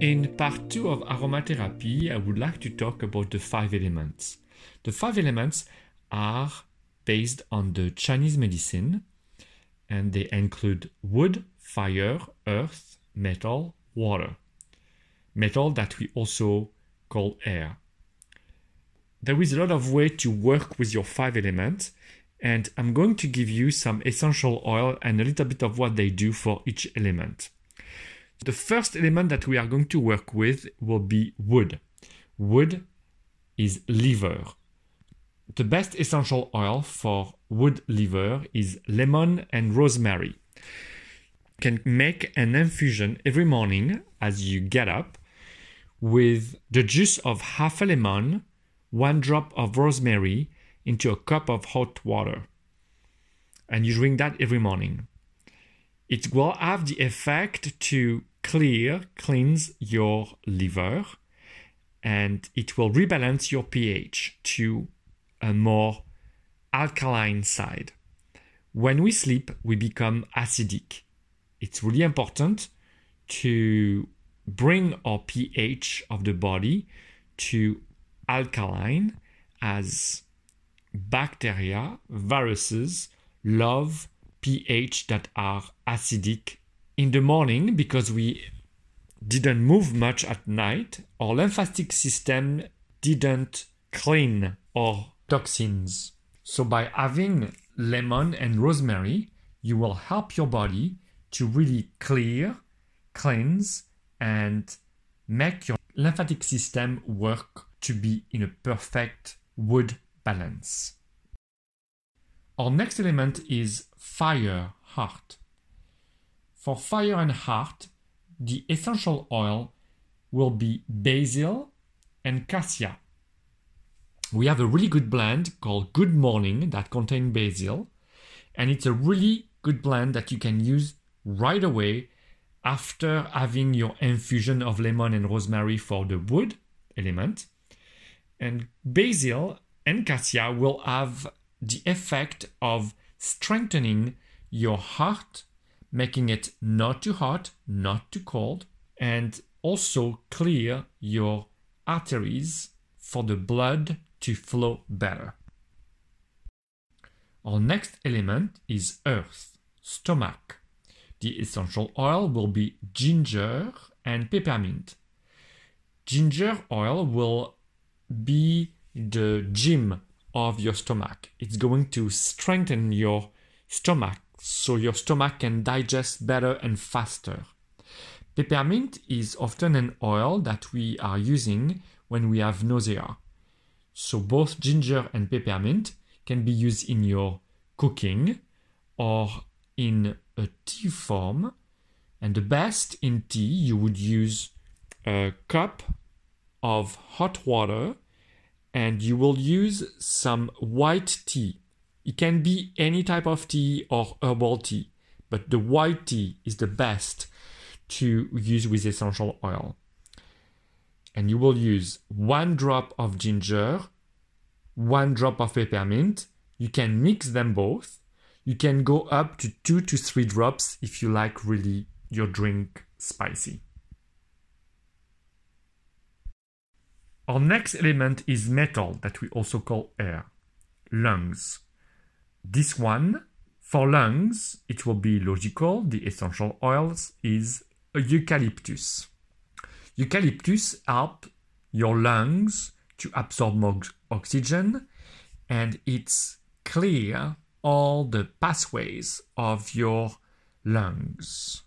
In part two of aromatherapy, I would like to talk about the five elements. The five elements are based on the Chinese medicine and they include wood, fire, earth, metal, water. Metal that we also call air. There is a lot of way to work with your five elements and I'm going to give you some essential oil and a little bit of what they do for each element. The first element that we are going to work with will be wood. Wood is liver. The best essential oil for wood liver is lemon and rosemary. You can make an infusion every morning as you get up with the juice of half a lemon, one drop of rosemary into a cup of hot water. And you drink that every morning it will have the effect to clear, cleanse your liver, and it will rebalance your pH to a more alkaline side. When we sleep, we become acidic. It's really important to bring our pH of the body to alkaline as bacteria, viruses love pH that are acidic in the morning because we didn't move much at night. Our lymphatic system didn't clean our toxins. So by having lemon and rosemary, you will help your body to really clear, cleanse, and make your lymphatic system work to be in a perfect wood balance. Our next element is fire, heart. For fire and heart, the essential oil will be basil and cassia. We have a really good blend called Good Morning that contains basil, and it's a really good blend that you can use right away after having your infusion of lemon and rosemary for the wood element. And basil and cassia will have the effect of strengthening your heart, making it not too hot, not too cold, and also clear your arteries for the blood to flow better. Our next element is earth, stomach. The essential oil will be ginger and peppermint. Ginger oil will be the gym of your stomach. It's going to strengthen your stomach so your stomach can digest better and faster. Peppermint is often an oil that we are using when we have nausea. So both ginger and peppermint can be used in your cooking or in a tea form. And the best in tea, you would use a cup of hot water and you will use some white tea. It can be any type of tea or herbal tea, but the white tea is the best to use with essential oil. And you will use one drop of ginger, one drop of peppermint. You can mix them both. You can go up to two to three drops if you like really your drink spicy. Our next element is metal that we also call air, lungs. This one, for lungs, it will be logical. The essential oils is eucalyptus. Eucalyptus help your lungs to absorb more oxygen and it's clear all the pathways of your lungs.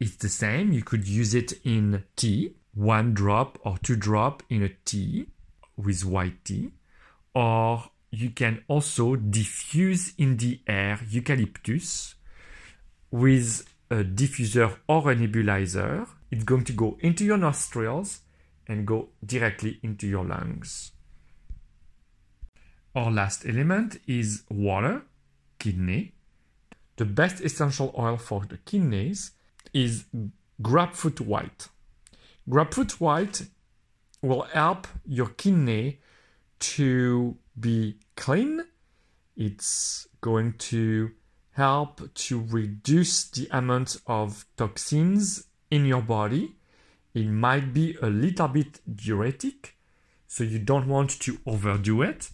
It's the same, you could use it in tea one drop or two drop in a tea with white tea or you can also diffuse in the air eucalyptus with a diffuser or a nebulizer. It's going to go into your nostrils and go directly into your lungs. Our last element is water kidney. The best essential oil for the kidneys is grapefruit white Grapefruit white will help your kidney to be clean. It's going to help to reduce the amount of toxins in your body It might be a little bit diuretic, so you don't want to overdo it,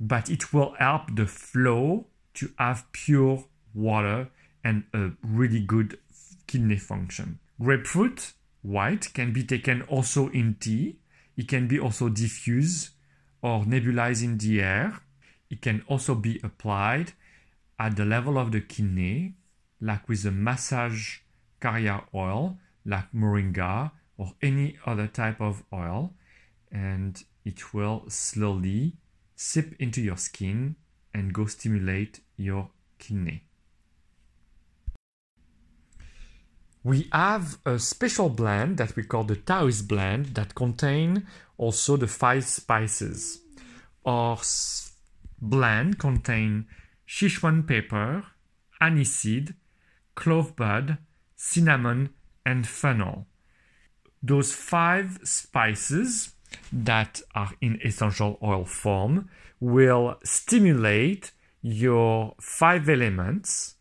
but it will help the flow to have pure water and a really good kidney function. Grapefruit white can be taken also in tea. It can be also diffused or nebulized in the air. It can also be applied at the level of the kidney, like with a massage carrier oil, like moringa or any other type of oil, and it will slowly seep into your skin and go stimulate your kidney. We have a special blend that we call the Taoist blend that contain also the five spices. Our blend contain Sichuan pepper, aniseed, clove bud, cinnamon, and fennel. Those five spices that are in essential oil form will stimulate your five elements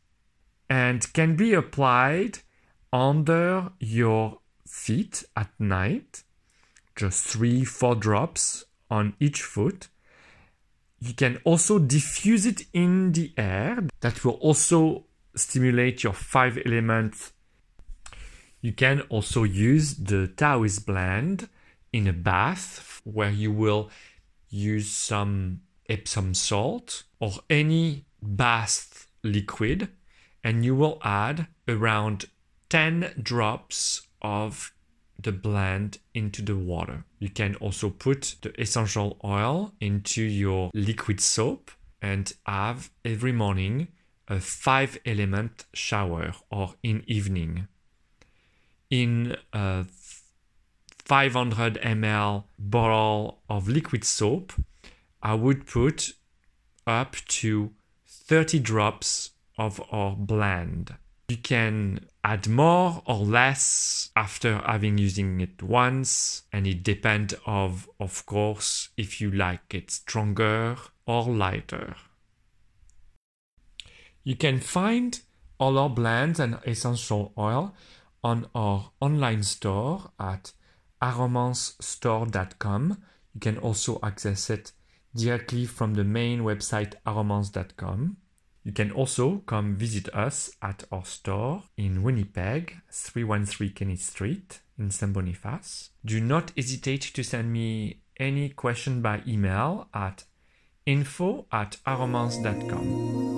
and can be applied under your feet at night, just three, four drops on each foot. You can also diffuse it in the air. That will also stimulate your five elements. You can also use the Taoist blend in a bath where you will use some Epsom salt or any bath liquid and you will add around 10 drops of the blend into the water. You can also put the essential oil into your liquid soap and have every morning a five element shower or in evening. In a 500 ml bottle of liquid soap, I would put up to 30 drops of our blend. You can add more or less after having using it once and it depends of of course if you like it stronger or lighter. You can find all our blends and essential oil on our online store at aromancestore.com. You can also access it directly from the main website aromance.com. You can also come visit us at our store in Winnipeg, 313 Kenney Street in St. Boniface. Do not hesitate to send me any question by email at info at aromance.com.